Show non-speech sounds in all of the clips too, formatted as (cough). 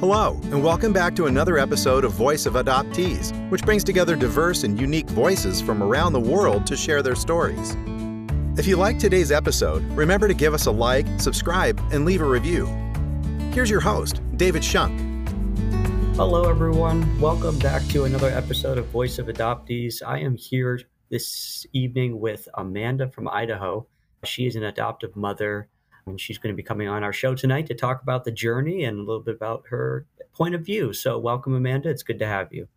Hello, and welcome back to another episode of Voice of Adoptees, which brings together diverse and unique voices from around the world to share their stories. If you like today's episode, remember to give us a like, subscribe, and leave a review. Here's your host, David Shunk. Hello, everyone. Welcome back to another episode of Voice of Adoptees. I am here this evening with Amanda from Idaho. She is an adoptive mother, and she's going to be coming on our show tonight to talk about the journey and a little bit about her point of view. So, welcome, Amanda. It's good to have you.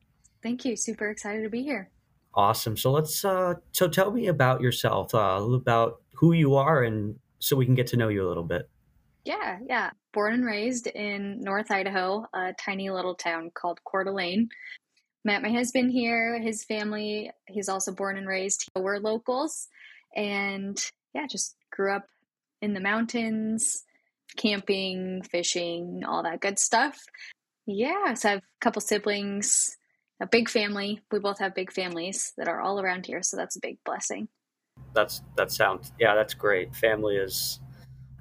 Thank you. Super excited to be here. Awesome. So let's uh, so tell me about yourself, uh, little about who you are, and so we can get to know you a little bit. Yeah, yeah. Born and raised in North Idaho, a tiny little town called Coeur d'Alene. Met my husband here, his family, he's also born and raised. We're locals and yeah, just grew up in the mountains, camping, fishing, all that good stuff. Yeah, so I have a couple siblings, a big family. We both have big families that are all around here, so that's a big blessing. That's that sounds yeah, that's great. Family is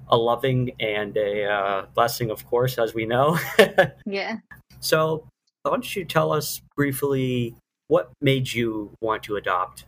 a loving and a uh, blessing, of course, as we know. (laughs) yeah. So, why don't you tell us briefly what made you want to adopt?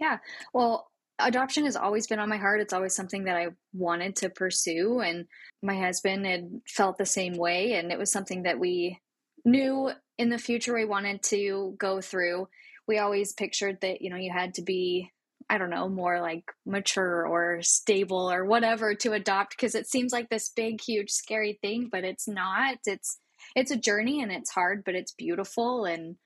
Yeah. Well, adoption has always been on my heart. It's always something that I wanted to pursue. And my husband had felt the same way. And it was something that we knew in the future we wanted to go through. We always pictured that, you know, you had to be I don't know, more like mature or stable or whatever to adopt because it seems like this big, huge, scary thing, but it's not. It's it's a journey and it's hard, but it's beautiful and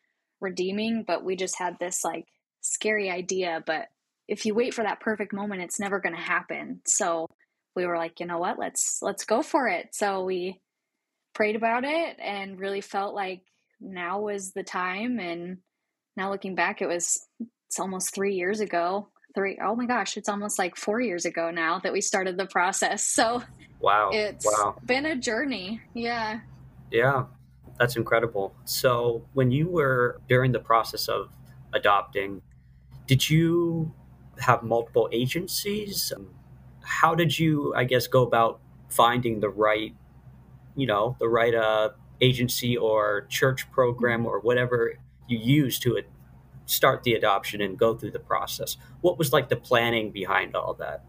redeeming. But we just had this like scary idea. But if you wait for that perfect moment, it's never gonna happen. So we were like, you know what, let's let's go for it. So we prayed about it and really felt like now was the time and now looking back it was it's almost three years ago. Three, oh my gosh, it's almost like four years ago now that we started the process. So wow, it's wow. been a journey. Yeah. Yeah, that's incredible. So when you were during the process of adopting, did you have multiple agencies? How did you, I guess, go about finding the right, you know, the right uh, agency or church program or whatever you use to start the adoption and go through the process. What was like the planning behind all that?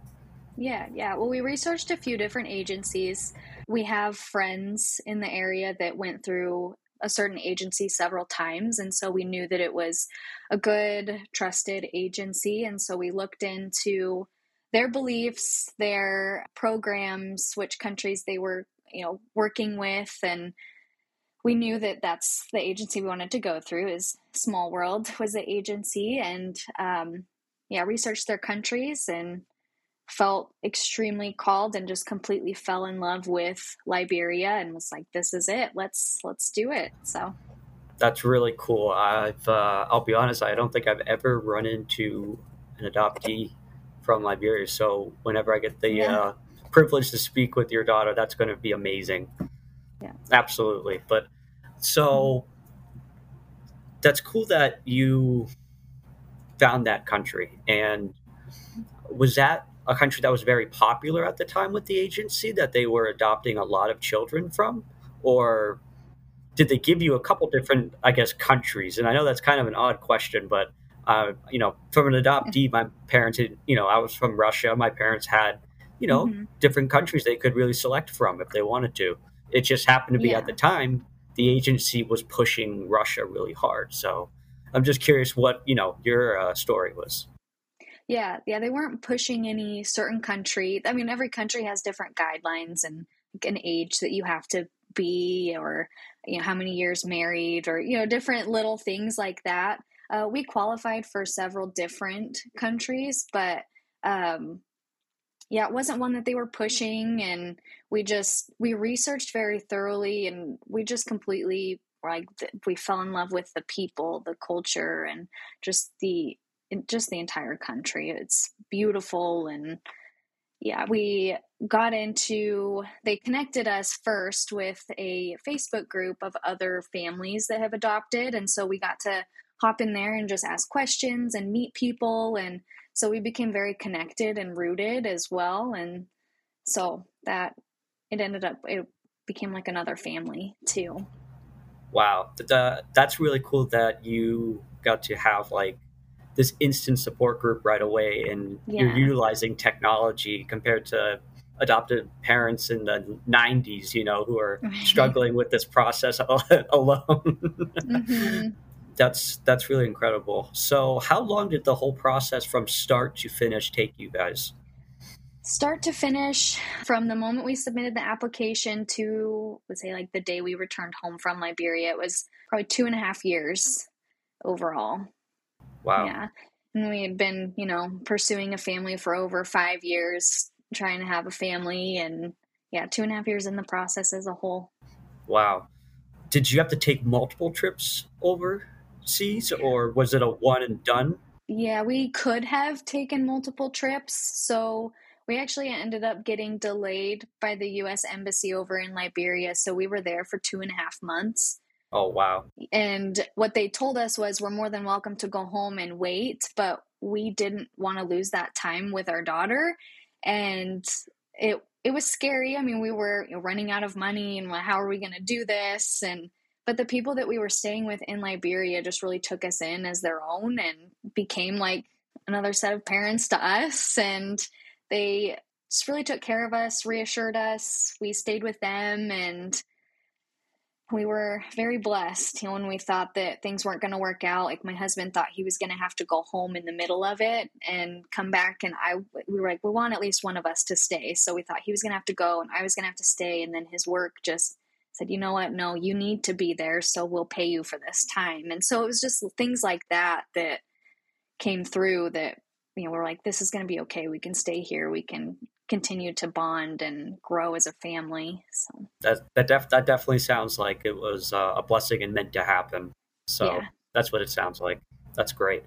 Yeah, yeah. Well, we researched a few different agencies. We have friends in the area that went through a certain agency several times. And so we knew that it was a good, trusted agency. And so we looked into their beliefs, their programs, which countries they were, you know, working with, and we knew that that's the agency we wanted to go through is small world was the agency and um, yeah researched their countries and felt extremely called and just completely fell in love with liberia and was like this is it let's let's do it so that's really cool i've uh, i'll be honest i don't think i've ever run into an adoptee from liberia so whenever i get the yeah. uh, privilege to speak with your daughter that's going to be amazing yeah. Absolutely. But so that's cool that you found that country. And was that a country that was very popular at the time with the agency that they were adopting a lot of children from? Or did they give you a couple different, I guess, countries? And I know that's kind of an odd question, but uh, you know, from an adoptee, my parents, had, you know, I was from Russia. My parents had, you know, mm-hmm. different countries they could really select from if they wanted to. It just happened to be yeah. at the time the agency was pushing Russia really hard. So I'm just curious what you know your uh, story was. Yeah, yeah, they weren't pushing any certain country. I mean, every country has different guidelines and an age that you have to be, or you know how many years married, or you know different little things like that. Uh, we qualified for several different countries, but um, yeah, it wasn't one that they were pushing, and we just we researched very thoroughly, and we just completely like we fell in love with the people, the culture, and just the just the entire country. It's beautiful and yeah, we got into, they connected us first with a Facebook group of other families that have adopted. And so we got to hop in there and just ask questions and meet people. And so we became very connected and rooted as well. And so that it ended up, it became like another family too. Wow, that's really cool that you got to have like this instant support group right away, and yeah. you're utilizing technology compared to adopted parents in the 90s, you know, who are struggling with this process (laughs) alone. mm-hmm. That's that's really incredible. So, how long did the whole process from start to finish take you guys? Start to finish, from the moment we submitted the application to, let's say, like the day we returned home from Liberia, it was probably two and a half years overall. Wow. Yeah. And we had been, you know, pursuing a family for over five years, trying to have a family, and yeah, two and a half years in the process as a whole. Wow. Did you have to take multiple trips overseas, or was it a one and done? Yeah, we could have taken multiple trips. So we actually ended up getting delayed by the U.S. Embassy over in Liberia. So we were there for two and a half months. Oh, wow. And what they told us was we're more than welcome to go home and wait, but we didn't want to lose that time with our daughter. And it, it was scary. I mean, we were running out of money and how are we going to do this? And, but the people that we were staying with in Liberia just really took us in as their own and became like another set of parents to us. And they just really took care of us, reassured us. We stayed with them and we were very blessed. You know, when we thought that things weren't going to work out, like my husband thought he was going to have to go home in the middle of it and come back. And I, we were like, we want at least one of us to stay. So we thought he was going to have to go and I was going to have to stay. And then his work just said, you know what? No, you need to be there. So we'll pay you for this time. And so it was just things like that that came through that you know we're like this is going to be okay we can stay here we can continue to bond and grow as a family so. That that, def- that definitely sounds like it was uh, a blessing and meant to happen. So yeah. that's what it sounds like. That's great.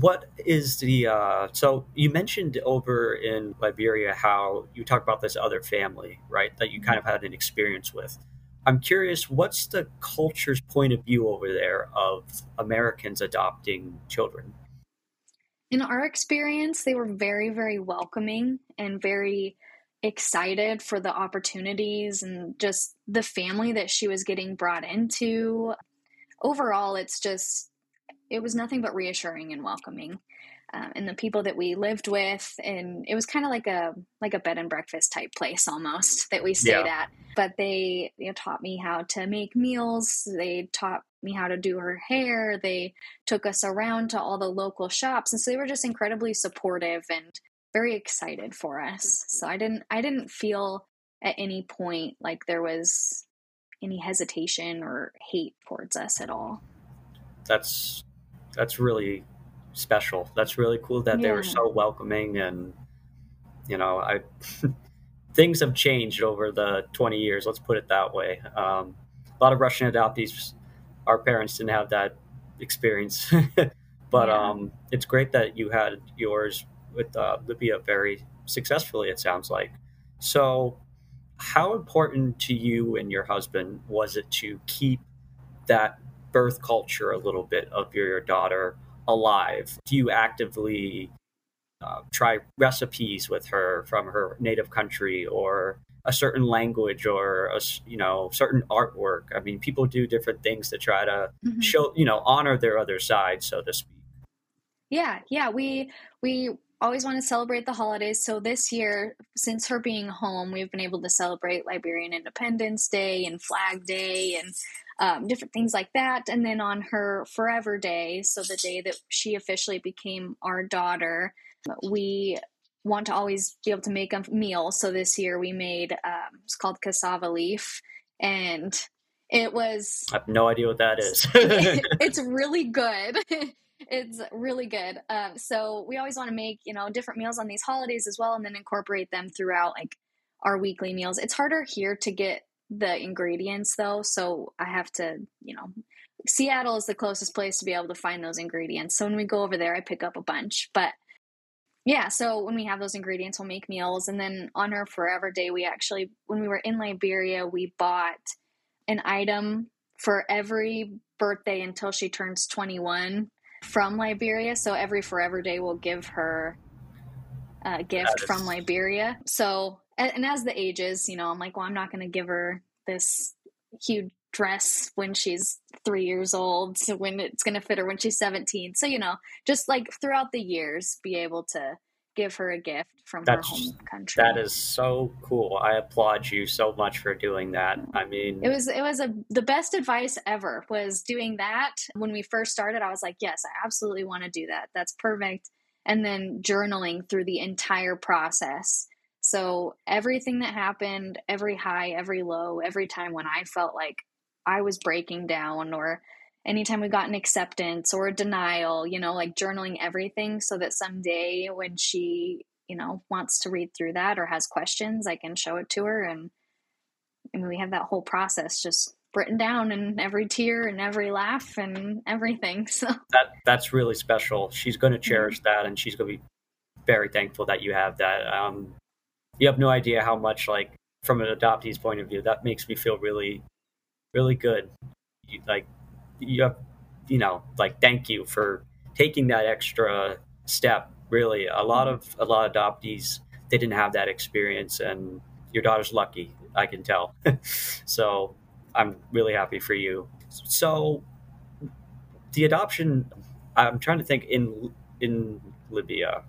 What is the uh, so you mentioned over in liberia how you talked about this other family right that you kind of had an experience with. I'm curious what's the culture's point of view over there of americans adopting children in our experience, they were very, very welcoming and very excited for the opportunities and just the family that she was getting brought into. Overall, it's just, it was nothing but reassuring and welcoming. Um, and the people that we lived with and it was kind of like a like a bed and breakfast type place almost that we stayed yeah. at but they you know, taught me how to make meals they taught me how to do her hair. They took us around to all the local shops. And so they were just incredibly supportive and very excited for us. So I didn't I didn't feel at any point like there was any hesitation or hate towards us at all. That's that's really special. That's really cool that yeah. they were so welcoming and you know, I (laughs) things have changed over the 20 years, let's put it that way. Um, a lot of Russian adoptees our parents didn't have that experience. (laughs) but yeah. um, it's great that you had yours with uh, Libya very successfully, it sounds like. So, how important to you and your husband was it to keep that birth culture a little bit of your, your daughter alive? Do you actively uh, try recipes with her from her native country or a certain language or a you know certain artwork. I mean, people do different things to try to mm-hmm. show you know honor their other side, so to speak. Yeah, yeah, we we always want to celebrate the holidays. So this year, since her being home, we've been able to celebrate Liberian Independence Day and Flag Day and um, different things like that. And then on her Forever Day, so the day that she officially became our daughter, we want to always be able to make a meal. So this year we made um, it's called cassava leaf, and it was. I have no idea what that is. (laughs) (laughs) it's really good. (laughs) it's really good. Um, so we always want to make you know different meals on these holidays as well, and then incorporate them throughout like our weekly meals. It's harder here to get the ingredients though, so I have to you know. Seattle is the closest place to be able to find those ingredients. So when we go over there, I pick up a bunch. But yeah, so when we have those ingredients, we'll make meals. And then on our Forever Day, we actually, when we were in Liberia, we bought an item for every birthday until she turns 21 from Liberia. So every Forever Day, we'll give her a gift from Liberia. So and, and as the ages, you know, I'm like, well, I'm not going to give her this huge dress when she's three years old. So when it's going to fit her when she's 17. So, you know, just like throughout the years, be able to give her a gift from That's, her home country. That is so cool. I applaud you so much for doing that. I mean, it was it was a the best advice ever was doing that. When we first started, I was like, yes, I absolutely want to do that. That's perfect. And then journaling through the entire process. So everything that happened, every high, every low, every time when I felt like I was breaking down or anytime we got an acceptance or a denial, you know, like journaling everything so that someday when she, you know, wants to read through that or has questions, I can show it to her. And I mean, we have that whole process just written down and every tear and every laugh and everything. (laughs) So that that's really special. She's going to mm-hmm. cherish that and she's going to be very thankful that you have that. Um, you have no idea how much like from an adoptee's point of view, that makes me feel really, really good. You, like you have, you know, like thank you for taking that extra step. Really, a lot of a lot of adoptees they didn't have that experience, and your daughter's lucky. I can tell. (laughs) so I'm really happy for you. So the adoption, I'm trying to think in in Libya,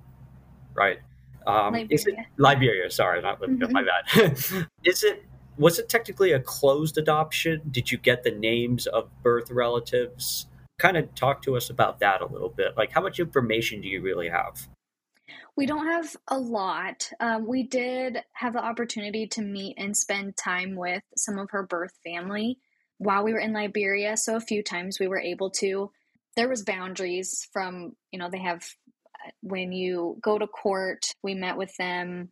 right? Um, Liberia. Is it Liberia? Sorry, not Libya. Mm-hmm. My bad. (laughs) is it was it technically a closed adoption? Did you get the names of birth relatives? Kind of talk to us about that a little bit. Like, how much information do you really have? We don't have a lot. Um, we did have the opportunity to meet and spend time with some of her birth family while we were in Liberia. So a few times we were able to. There was boundaries from you know they have uh, when you go to court. We met with them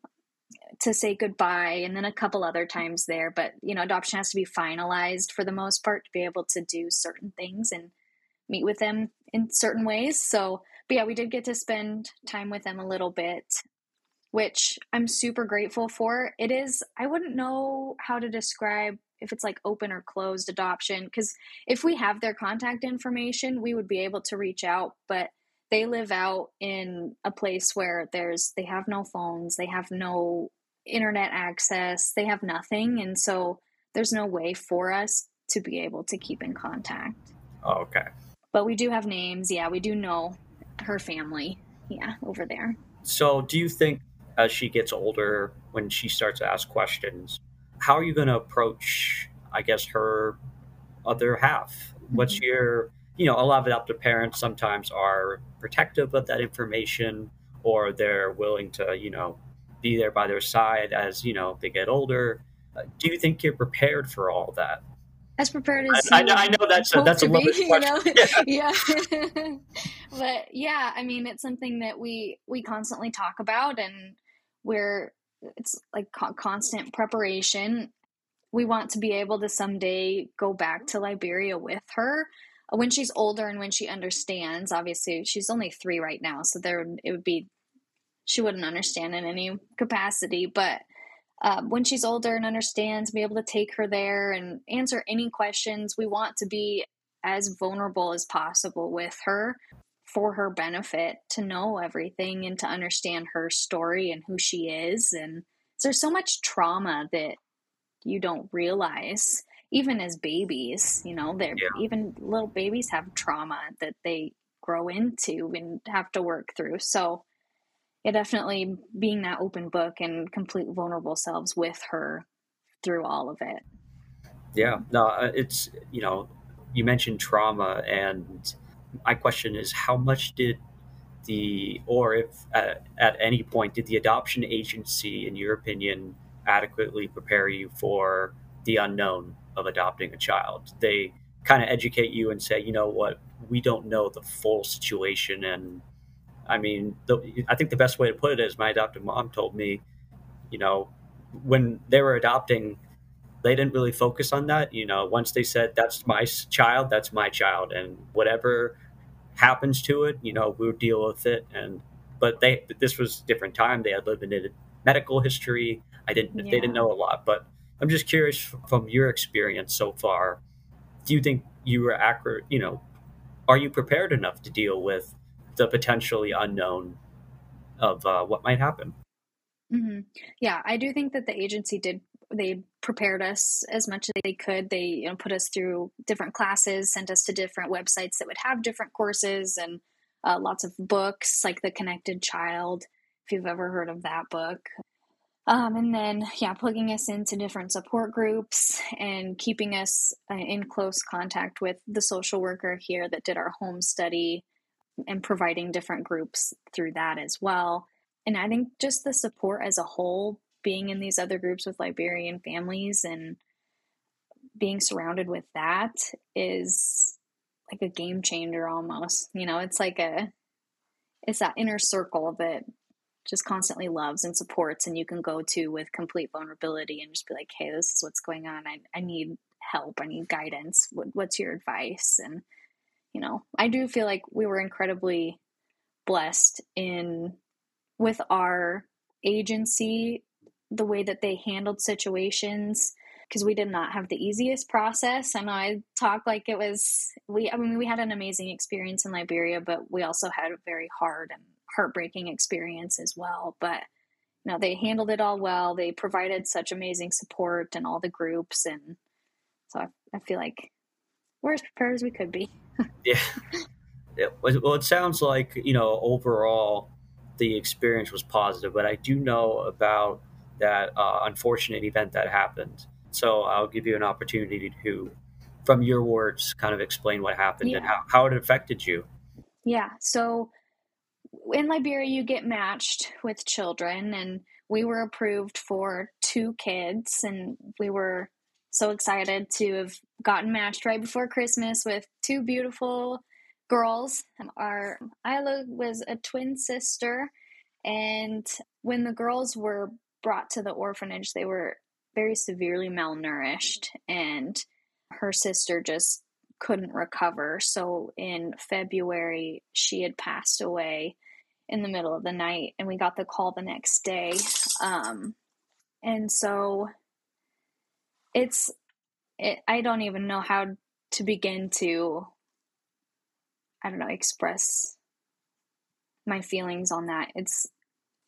to say goodbye and then a couple other times there but you know adoption has to be finalized for the most part to be able to do certain things and meet with them in certain ways. So but yeah we did get to spend time with them a little bit which i'm super grateful for. It is i wouldn't know how to describe if it's like open or closed adoption because if we have their contact information we would be able to reach out but they live out in a place where there's they have no phones they have no internet access they have nothing and so there's no way for us to be able to keep in contact. Oh, okay. But we do have names. Yeah we do know her family. Yeah over there. So do you think as she gets older when she starts to ask questions how are you going to approach i guess her other half? What's mm-hmm. your you know, a lot of adoptive parents sometimes are protective of that information or they're willing to, you know, be there by their side as, you know, they get older. Uh, do you think you're prepared for all that? As prepared as I, know, I know that's a, that's a little. You know? (laughs) yeah, (laughs) yeah. (laughs) but yeah, I mean, it's something that we we constantly talk about, and we're it's like co- constant preparation. We want to be able to someday go back to Liberia with her when she's older and when she understands obviously she's only three right now so there it would be she wouldn't understand in any capacity but um, when she's older and understands be able to take her there and answer any questions. We want to be as vulnerable as possible with her for her benefit to know everything and to understand her story and who she is and there's so much trauma that you don't realize even as babies, you know, they're yeah. even little babies have trauma that they grow into and have to work through. So, yeah, definitely being that open book and complete vulnerable selves with her through all of it. Yeah, no, uh, it's you know, you mentioned trauma, and my question is, how much did the, or if at, at any point did the adoption agency, in your opinion, adequately prepare you for the unknown of adopting a child. They kind of educate you and say, you know what, we don't know the full situation. And I mean, the, I think the best way to put it is my adoptive mom told me, you know, when they were adopting, they didn't really focus on that. You know, once they said, that's my child, that's my child. And whatever happens to it, you know, we'll deal with it. And, but they, this was a different time. They had limited medical history. I didn't, yeah. they didn't know a lot, but I'm just curious from your experience so far. Do you think you were accurate? You know, are you prepared enough to deal with the potentially unknown of uh, what might happen? Mm-hmm. Yeah, I do think that the agency did. They prepared us as much as they could. They you know, put us through different classes, sent us to different websites that would have different courses and uh, lots of books, like The Connected Child, if you've ever heard of that book. Um, and then, yeah, plugging us into different support groups and keeping us uh, in close contact with the social worker here that did our home study and providing different groups through that as well. And I think just the support as a whole, being in these other groups with Liberian families and being surrounded with that is like a game changer almost. You know, it's like a, it's that inner circle that just constantly loves and supports and you can go to with complete vulnerability and just be like hey this is what's going on. I, I need help. I need guidance. What, what's your advice? And you know i do feel like we were incredibly blessed in with our agency the way that they handled situations because we did not have the easiest process. I know I talk like it was we I mean we had an amazing experience in Liberia, but we also had a very hard and heartbreaking experience as well. But you know, they handled it all well. They provided such amazing support and all the groups and so I, I feel like we're as prepared as we could be. (laughs) yeah. yeah. Well, it sounds like, you know, overall the experience was positive, but I do know about that uh, unfortunate event that happened so I'll give you an opportunity to, from your words, kind of explain what happened yeah. and how, how it affected you. Yeah. So in Liberia, you get matched with children, and we were approved for two kids, and we were so excited to have gotten matched right before Christmas with two beautiful girls. Our Isla was a twin sister, and when the girls were brought to the orphanage, they were very severely malnourished and her sister just couldn't recover. So in February, she had passed away in the middle of the night, and we got the call the next day. Um, and so it's, it, I don't even know how to begin to, I don't know, express my feelings on that. It's,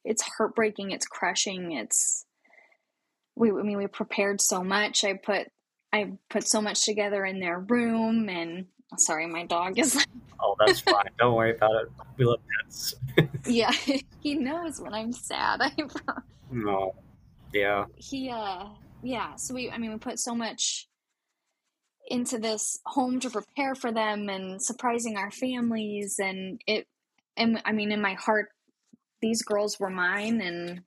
it's heartbreaking, it's crushing, it's, we I mean we prepared so much. I put I put so much together in their room and sorry, my dog is Oh, that's fine. (laughs) Don't worry about it. We love pets. (laughs) yeah. (laughs) He knows when I'm sad. I No. Yeah. He uh yeah, so we I mean we put so much into this home to prepare for them and surprising our families and it and I mean in my heart these girls were mine and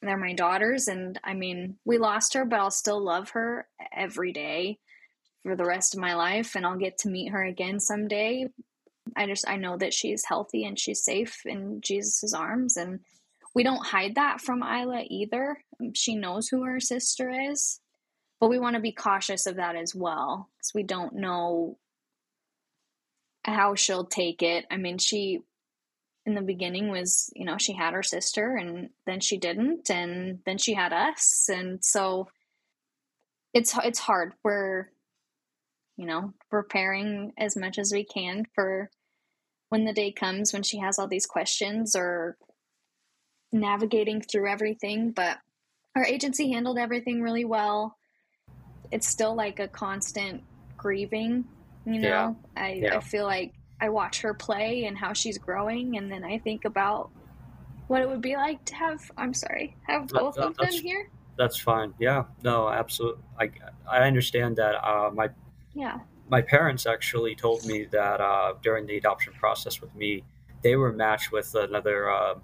they're my daughters and i mean we lost her but i'll still love her every day for the rest of my life and i'll get to meet her again someday. I just i know that she's healthy and she's safe in jesus's arms and we don't hide that from isla either. She knows who her sister is but we want to be cautious of that as well because we don't know how she'll take it. I mean she in the beginning was you know she had her sister and then she didn't and then she had us and so it's it's hard. We're you know preparing as much as we can for when the day comes when she has all these questions or navigating through everything but our agency handled everything really well it's still like a constant grieving you know yeah. I, yeah. I feel like I watch her play and how she's growing, and then I think about what it would be like to have. I'm sorry, have both that, of them here. That's fine. Yeah. No, absolutely. I I understand that. Uh, my yeah. My parents actually told me that uh, during the adoption process with me, they were matched with another uh,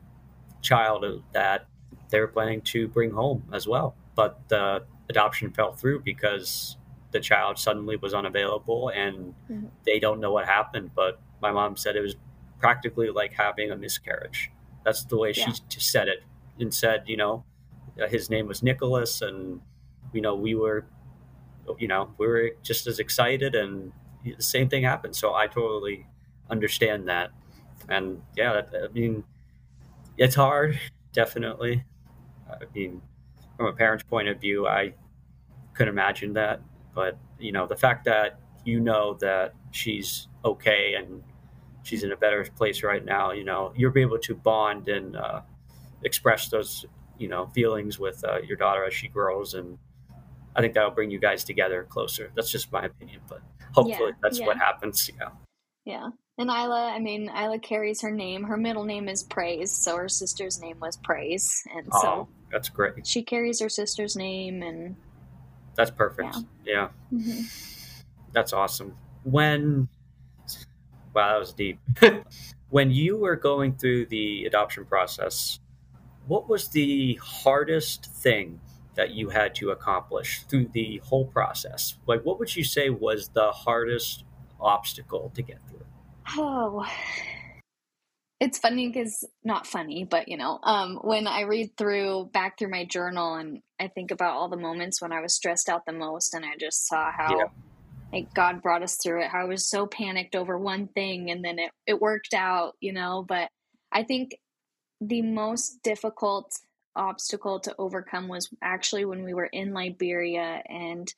child that they were planning to bring home as well, but the adoption fell through because the child suddenly was unavailable and mm-hmm. they don't know what happened. But my mom said it was practically like having a miscarriage. That's the way yeah. she said it and said, you know, his name was Nicholas and, you know, we were, you know, we were just as excited and the same thing happened. So I totally understand that. And yeah, I mean, it's hard, definitely. I mean, from a parent's point of view, I couldn't imagine that. But, you know, the fact that you know that she's okay and she's in a better place right now. You know, you'll be able to bond and uh, express those you know feelings with uh, your daughter as she grows, and I think that'll bring you guys together closer. That's just my opinion, but hopefully Yeah, that's yeah. what happens. Yeah. Yeah. And Isla, I mean, Isla carries her name. Her middle name is Praise, so her sister's name was Praise. And Oh, so that's great. she carries her sister's name and That's perfect. Yeah. Mhm. That's awesome. When wow, that was deep. (laughs) when you were going through the adoption process, what was the hardest thing that you had to accomplish through the whole process? Like what would you say was the hardest obstacle to get through? Oh, it's funny because not funny, but you know, um, when I read through back through my journal and I think about all the moments when I was stressed out the most, and I just saw how Yeah. like God brought us through it. How I was so panicked over one thing, and then it it worked out, you know. But I think the most difficult obstacle to overcome was actually when we were in Liberia and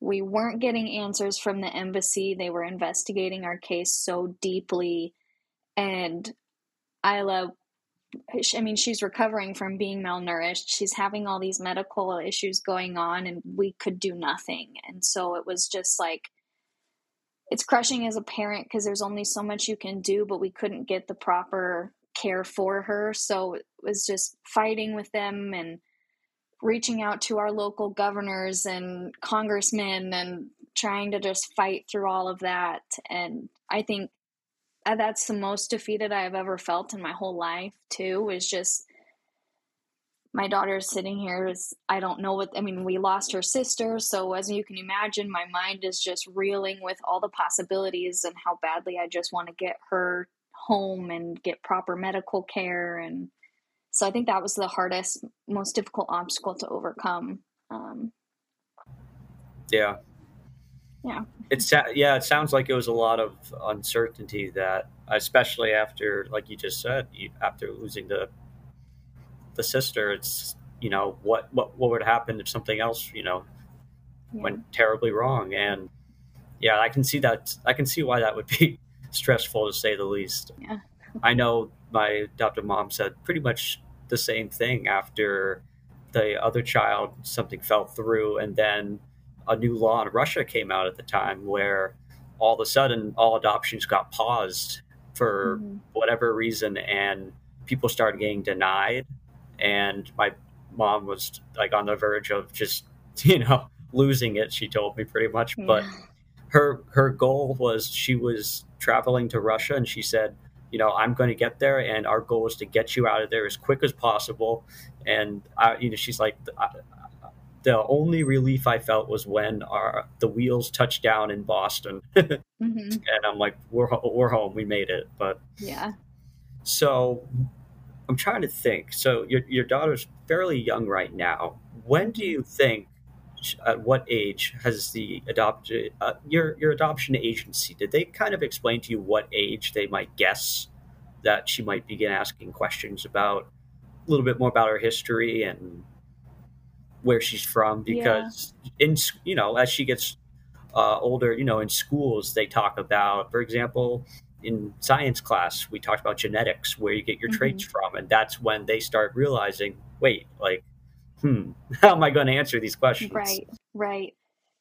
we weren't getting answers from the embassy. They were investigating our case so deeply. And Isla, I mean, she's recovering from being malnourished. She's having all these medical issues going on, and we could do nothing. And so it was just like, it's crushing as a parent because there's only so much you can do, but we couldn't get the proper care for her. So it was just fighting with them and reaching out to our local governors and congressmen and trying to just fight through all of that. And I think uh, that's the most defeated I've ever felt in my whole life, too, is just my daughter sitting here is I don't know what I mean we lost her sister so as you can imagine my mind is just reeling with all the possibilities and how badly I just want to get her home and get proper medical care and so I think that was the hardest most difficult obstacle to overcome um, Yeah. Yeah. It's yeah, it sounds like it was a lot of uncertainty that especially after like you just said, you, after losing the the sister, it's you know, what what what would happen if something else, you know, yeah. went terribly wrong and yeah, I can see that I can see why that would be stressful to say the least. Yeah. I know my adoptive mom said pretty much the same thing after the other child something fell through and then a new law in Russia came out at the time where all of a sudden all adoptions got paused for Mhm. whatever reason and people started getting denied and my mom was like on the verge of just (laughs) you know losing it she told me pretty much but her her goal was she was traveling to Russia and she said, you know, I'm going to get there and our goal is to get you out of there as quick as possible. And I, you know, she's like, the only relief I felt was when our the wheels touched down in Boston, (laughs) and Mhm. I'm like, we're we're home, we made it. But yeah so I'm trying to think. So your your daughter's fairly young right now. When do you think? At what age has the adopted uh, your your adoption agency? Did they kind of explain to you what age they might guess that she might begin asking questions about a little bit more about her history and where she's from? Yeah. Because in you know as she gets uh, older, you know in schools they talk about, for example, in science class we talked about genetics where you get your Mhm. traits from and that's when they start realizing wait like hmm (laughs) how am i going to answer these questions Right, right.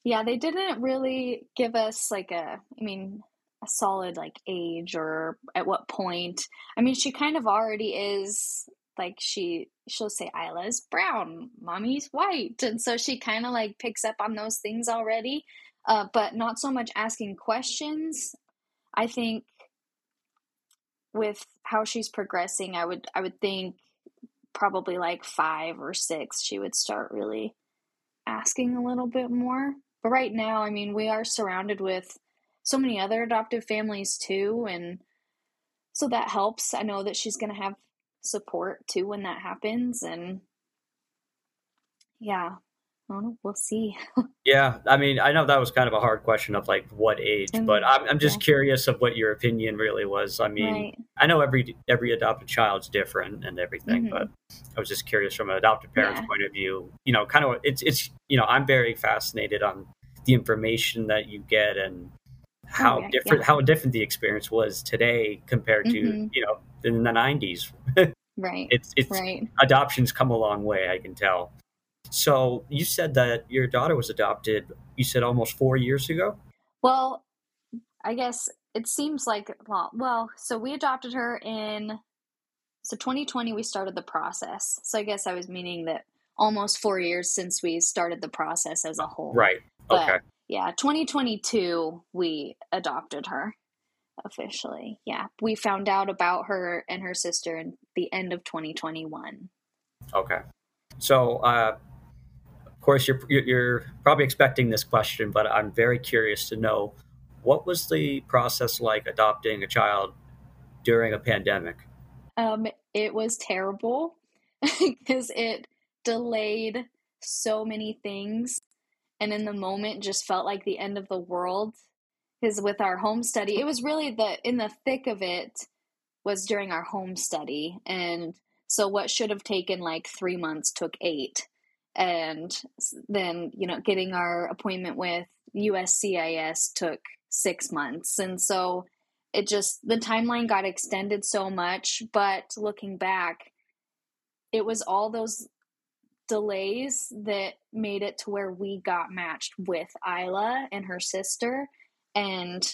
Yeah, they didn't really give us like a, I mean, a solid like age or at what point. I mean, she kind of already is like she she'll say Isla's brown, mommy's white, and so she kind of like picks up on those things already. Uh, but not so much asking questions. I think with how she's progressing, I would I would think probably like five or six, she would start really asking a little bit more. But right now, I mean, we are surrounded with so many other adoptive families too, and so that helps. I know that she's going to have support too when that happens, and yeah, know, we'll see. (laughs) yeah i mean i know that was kind of a hard question of like what age but i'm, I'm just yeah. curious of what your opinion really was i mean right? i know every every adopted child's different and everything Mhm. but i was just curious from an adopted parent's Yeah. point of view you know kind of it's it's you know i'm very fascinated on the information that you get and how yeah, different how different the experience was today compared to Mhm. you know in the 90s (laughs) Right. It's it's right. adoptions come a long way. I can tell. So you said that your daughter was adopted. You said almost four years ago. Well, I guess it seems like well, well. So we adopted her in so 2020. We started the process. So I guess I was meaning that almost four years since we started the process as a whole. Right. But, okay. Yeah, 2022 we adopted her officially. Yeah, we found out about her and her sister in the end of 2021. Okay. So, uh, of course, you're you're probably expecting this question, but I'm very curious to know what was the process like adopting a child during a pandemic? Um, it was terrible (laughs) because it delayed so many things, and in the moment, just felt like the end of the world. Because with our home study, it was really the in the thick of it was during our home study, and so what should have taken like three months took eight and then you know getting our appointment with USCIS took six months, and so it just the timeline got extended so much. But looking back, it was all those delays that made it to where we got matched with Isla and her sister, and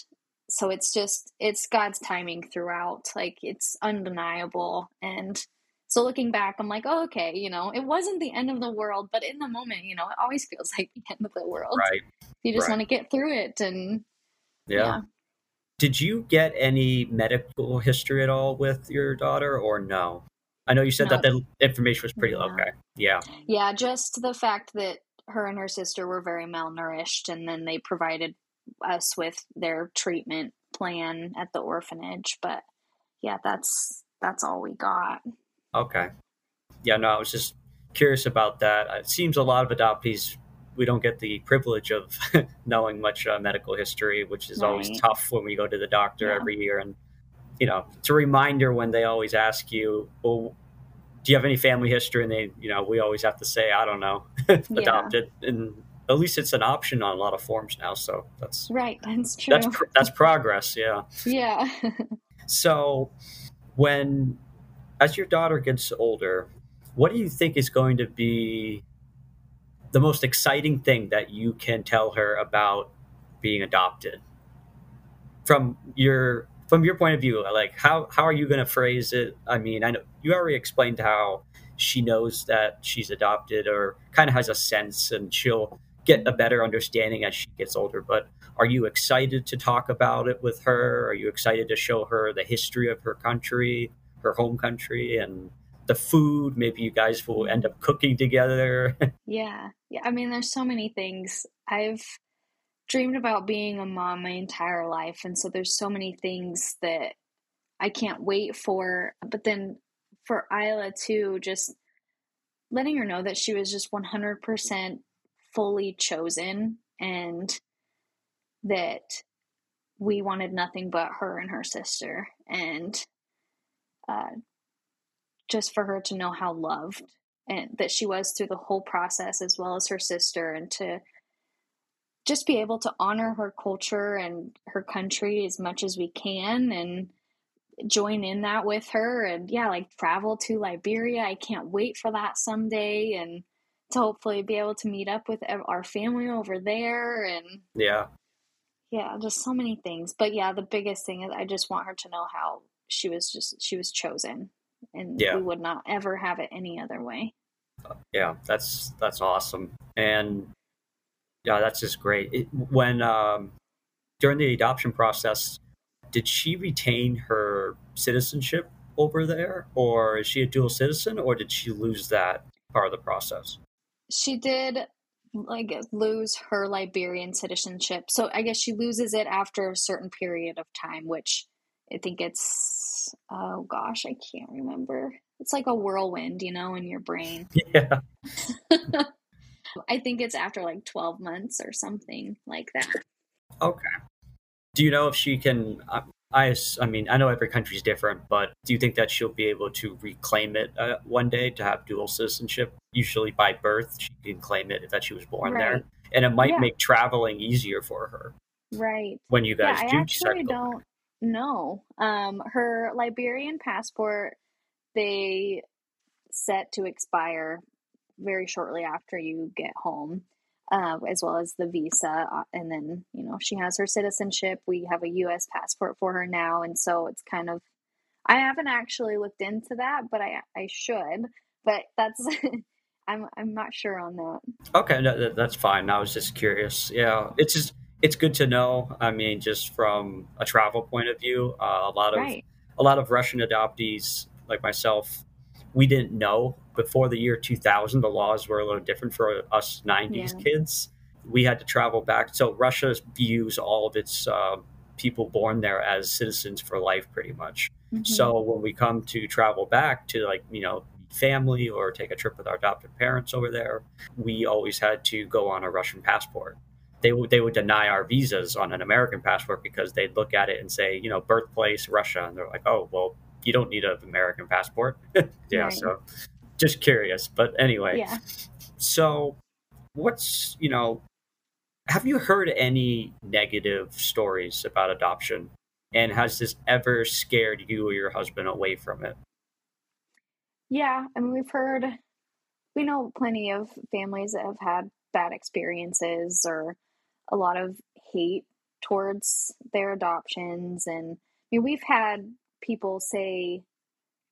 so it's just it's God's timing throughout. Like it's undeniable and so looking back, I'm like, oh, okay, you know, it wasn't the end of the world, but in the moment, you know, it always feels (laughs) like the end of the world. Right. You just right. want to get through it. And yeah. yeah. Did you get any medical history at all with your daughter or no? I know you said no. that the information was pretty no. okay. Yeah. Yeah. Just the fact that her and her sister were very malnourished and then they provided us with their treatment plan at the orphanage. But yeah, that's, that's all we got. Okay. Yeah, no, I was just curious about that. It seems a lot of adoptees we don't get the privilege of (laughs) knowing much uh, medical history, which is right. always tough when we go to the doctor yeah. every year. And you know, it's a reminder when they always ask you, "Well, do you have any family history?" And they, you know, we always have to say, "I don't know," (laughs) adopted, yeah. and at least it's an option on a lot of forms now. So that's right. That's true. That's that's progress. Yeah. Yeah. (laughs) so when as your daughter gets older, what do you think is going to be the most exciting thing that you can tell her about being adopted? From your from your point of view like how how are you going to phrase it? I mean i know you already explained how she knows that she's adopted or kind of has a sense and she'll get a better understanding as she gets older but are you excited to talk about it with her? Are you excited to show her the history of her country her home country and the food maybe you guys will end up cooking together. (laughs) Yeah yeah i mean there's so many things. I've dreamed about being a mom my entire life and so there's so many things that i can't wait for. But then for isla too just letting her know that she was just 100% fully chosen and that we wanted nothing but her and her sister and uh, just for her to know how loved and that she was through the whole process as well as her sister and to just be able to honor her culture and her country as much as we can and join in that with her and yeah like travel to liberia. I can't wait for that someday and to hopefully be able to meet up with our family over there and yeah. Yeah just so many things. But yeah the biggest thing is i just want her to know how she was just she was chosen and yeah. we would not ever have it any other way. Yeah that's that's awesome. And yeah that's just great. It, when um during the adoption process did she retain her citizenship over there or is she a dual citizen or did she lose that part of the process? She did like lose her liberian citizenship. So i guess she loses it after a certain period of time which I think it's oh gosh, I can't remember. It's like a whirlwind, you know, in your brain. (laughs) Yeah. (laughs) I think it's after like 12 months or something like that. Okay. Do you know if she can I I mean, I know every country is different, but do you think that she'll be able to reclaim it uh, one day to have dual citizenship? Usually by birth, she can claim it that she was born right. there, and it might yeah. make traveling easier for her. Right. When you guys yeah, do I actually don't no. Um, her Liberian passport they set to expire very shortly after you get home, uh, as well as the visa. Uh, and then, you know, she has her citizenship. We have a U.S. passport for her now. And so it's kind of, I haven't actually looked into that, but I, I should. But that's, (laughs) I'm, I'm not sure on that. Okay, no, that's fine. I was just curious. Yeah, it's just, it's good to know. I mean, just from a travel point of view, uh, a lot of right. a lot of Russian adoptees like myself we didn't know before the year 2000 the laws were a little different for us 90s yeah. kids we had to travel back so russia views all of its uh, people born there as citizens for life pretty much mm-hmm. so when we come to travel back to like you know family or take a trip with our adopted parents over there we always had to go on a russian passport they would they would deny our visas on an american passport because they'd look at it and say you know birthplace russia and they're like oh well you don't need an American passport. (laughs) yeah, right. so just curious. But anyway, yeah. so what's, you know, have you heard any negative stories about adoption? And has this ever scared you or your husband away from it? Yeah, I mean, we've heard, we know plenty of families that have had bad experiences or a lot of hate towards their adoptions. And I mean, we've had people say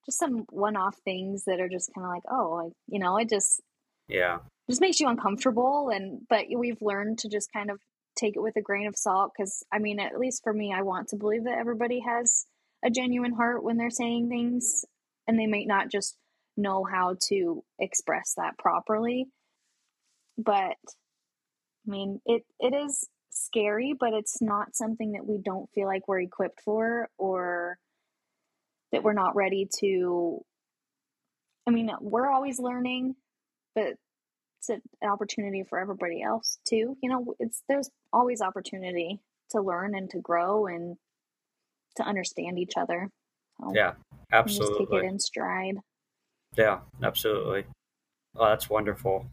just some one-off things that are just kind of like, oh, I, you know, it just yeah just makes you uncomfortable. And but we've learned to just kind of take it with a grain of salt because I mean, at least for me, I want to believe that everybody has a genuine heart when they're saying things, and they might not just know how to express that properly. But I mean, it it is scary, but it's not something that we don't feel like we're equipped for or that we're not ready to I mean, we're always learning, but it's an opportunity for everybody else too. You know, it's there's always opportunity to learn and to grow and to understand each other. So yeah, absolutely. Just take it in stride. Yeah, absolutely. Oh, that's wonderful.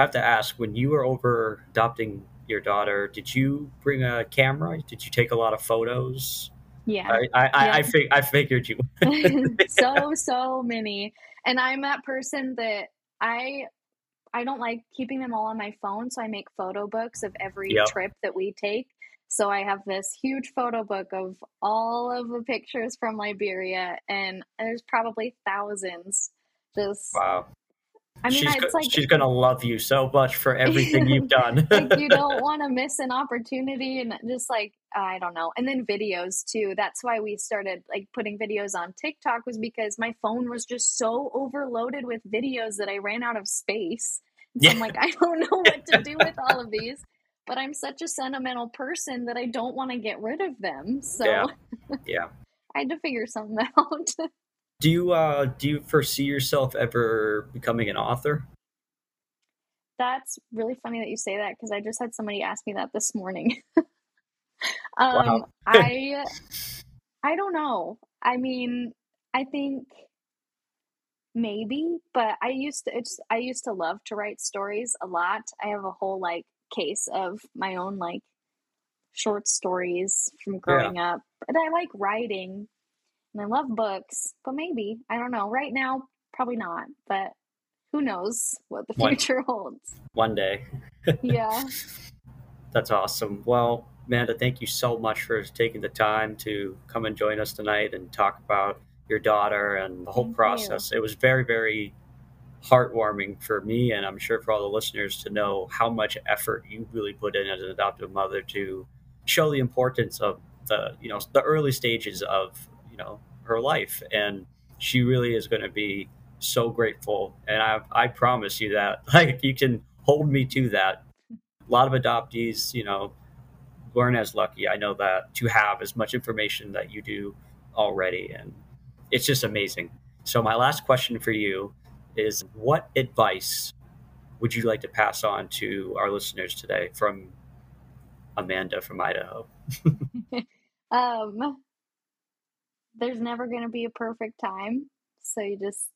I have to ask, when you were over adopting your daughter, did you bring a camera? Did you take a lot of photos? Yeah. I I, yeah. I, fig- I figured you. (laughs) so (laughs) so many, and I'm that person that I I don't like keeping them all on my phone, so I make photo books of every yep. trip that we take. So I have this huge photo book of all of the pictures from Liberia, and there's probably thousands. Just wow. I mean, she's, it's like she's gonna love you so much for everything you've (laughs) done. like you (laughs) don't want to miss an opportunity, and just like I don't know, and then videos too. That's why we started like putting videos on TikTok was because my phone was just so overloaded with videos that I ran out of space. So yeah. I'm like, (laughs) I don't know what to do with all of these, but I'm such a sentimental person that I don't want to get rid of them. So yeah, yeah. I had to figure something out. Do you uh, do you foresee yourself ever becoming an author? That's really funny that you say that because I just had somebody ask me that this morning. (laughs) um, wow. (laughs) I I don't know. I mean, I think maybe, but I used to it's I used to love to write stories a lot. I have a whole like case of my own like short stories from growing yeah. up. And I like writing, and I love books, but maybe, I don't know. Right now, probably not, but who knows what the future one, (laughs) holds. One day. (laughs) yeah. That's awesome. Well, Amanda, thank you so much for taking the time to come and join us tonight and talk about your daughter and the whole thank process. You. It was very, very heartwarming for me, and I'm sure for all the listeners to know how much effort you really put in as an adoptive mother to show the importance of the, you know, the early stages of know her life. And she really is going to be so grateful. And I, I promise you that (laughs) like you can hold me to that. A lot of adoptees you know weren't as lucky i know that to have as much information that you do already. And it's just amazing. So my last question for you is what advice would you like to pass on to our listeners today from amanda from idaho? (laughs) Um there's never going to be a perfect time. So you just,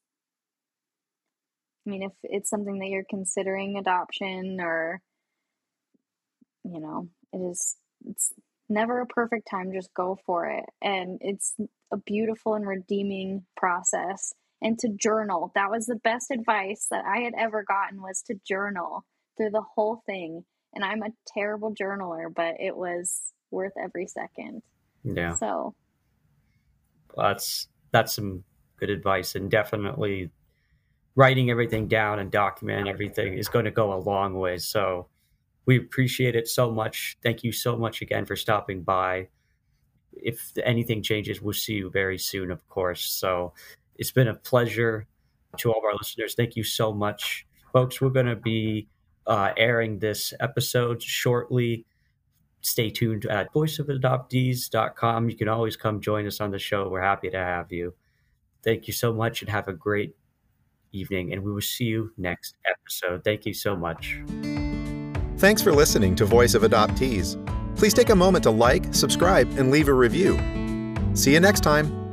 I mean, if it's something that you're considering adoption or, you know, it is, it's never a perfect time. Just go for it. And it's a beautiful and redeeming process. and to journal. That was the best advice that I had ever gotten was to journal through the whole thing. And I'm a terrible journaler, but it was worth every second. Yeah. So that's that's some good advice and definitely writing everything down and documenting everything is going to go a long way. So we appreciate it so much. Thank you so much again for stopping by. If anything changes, we'll see you very soon, of course. So it's been a pleasure to all of our listeners. Thank you so much, folks. We're going to be uh, airing this episode shortly. Stay tuned at voiceofadoptees.com. You can always come join us on the show. We're happy to have you. Thank you so much and have a great evening. And we will see you next episode. Thank you so much. Thanks for listening to Voice of Adoptees. Please take a moment to like, subscribe, and leave a review. See you next time.